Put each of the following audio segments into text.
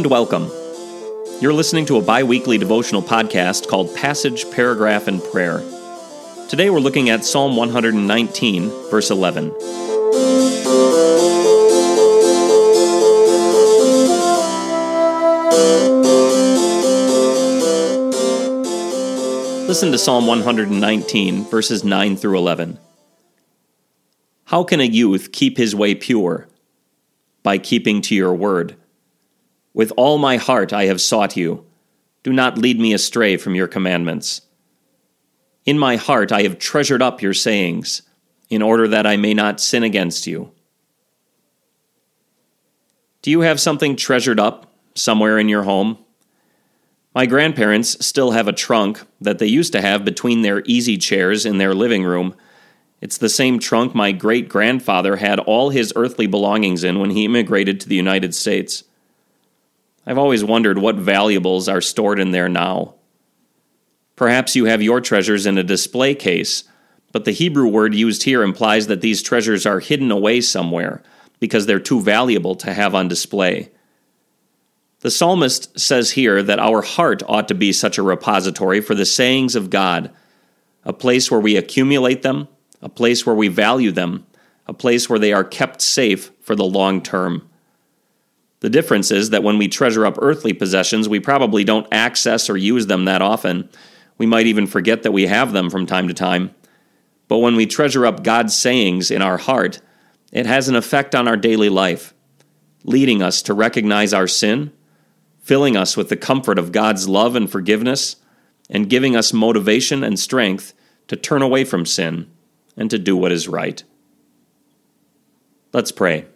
And welcome. You're listening to a bi weekly devotional podcast called Passage, Paragraph, and Prayer. Today we're looking at Psalm 119, verse 11. Listen to Psalm 119, verses 9 through 11. How can a youth keep his way pure? By keeping to your word. With all my heart I have sought you. Do not lead me astray from your commandments. In my heart I have treasured up your sayings, in order that I may not sin against you. Do you have something treasured up somewhere in your home? My grandparents still have a trunk that they used to have between their easy chairs in their living room. It's the same trunk my great grandfather had all his earthly belongings in when he immigrated to the United States. I've always wondered what valuables are stored in there now. Perhaps you have your treasures in a display case, but the Hebrew word used here implies that these treasures are hidden away somewhere because they're too valuable to have on display. The psalmist says here that our heart ought to be such a repository for the sayings of God, a place where we accumulate them, a place where we value them, a place where they are kept safe for the long term. The difference is that when we treasure up earthly possessions, we probably don't access or use them that often. We might even forget that we have them from time to time. But when we treasure up God's sayings in our heart, it has an effect on our daily life, leading us to recognize our sin filling us with the comfort of God's love and forgiveness, and giving us motivation and strength to turn away from sin and to do what is right. Let's pray.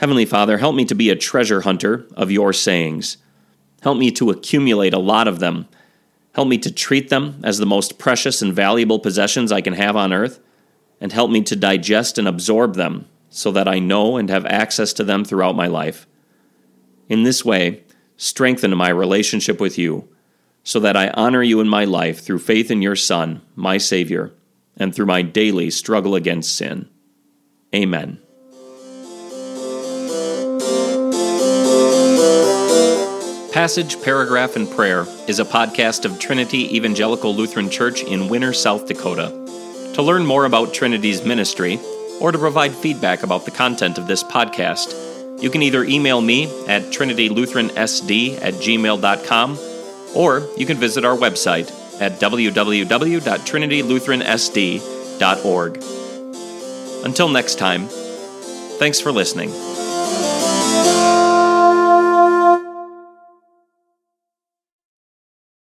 Heavenly Father, help me to be a treasure hunter of your sayings. Help me to accumulate a lot of them. Help me to treat them as the most precious and valuable possessions I can have on earth, and help me to digest and absorb them so that I know and have access to them throughout my life. In this way, strengthen my relationship with you, so that I honor you in my life through faith in your Son, my Savior, and through my daily struggle against sin. Amen. Passage, Paragraph, and Prayer is a podcast of Trinity Evangelical Lutheran Church in Winner, South Dakota. To learn more about Trinity's ministry, or to provide feedback about the content of this podcast, you can either email me at trinitylutheransd at gmail.com or you can visit our website at www.trinitylutheransd.org. Until next time, thanks for listening.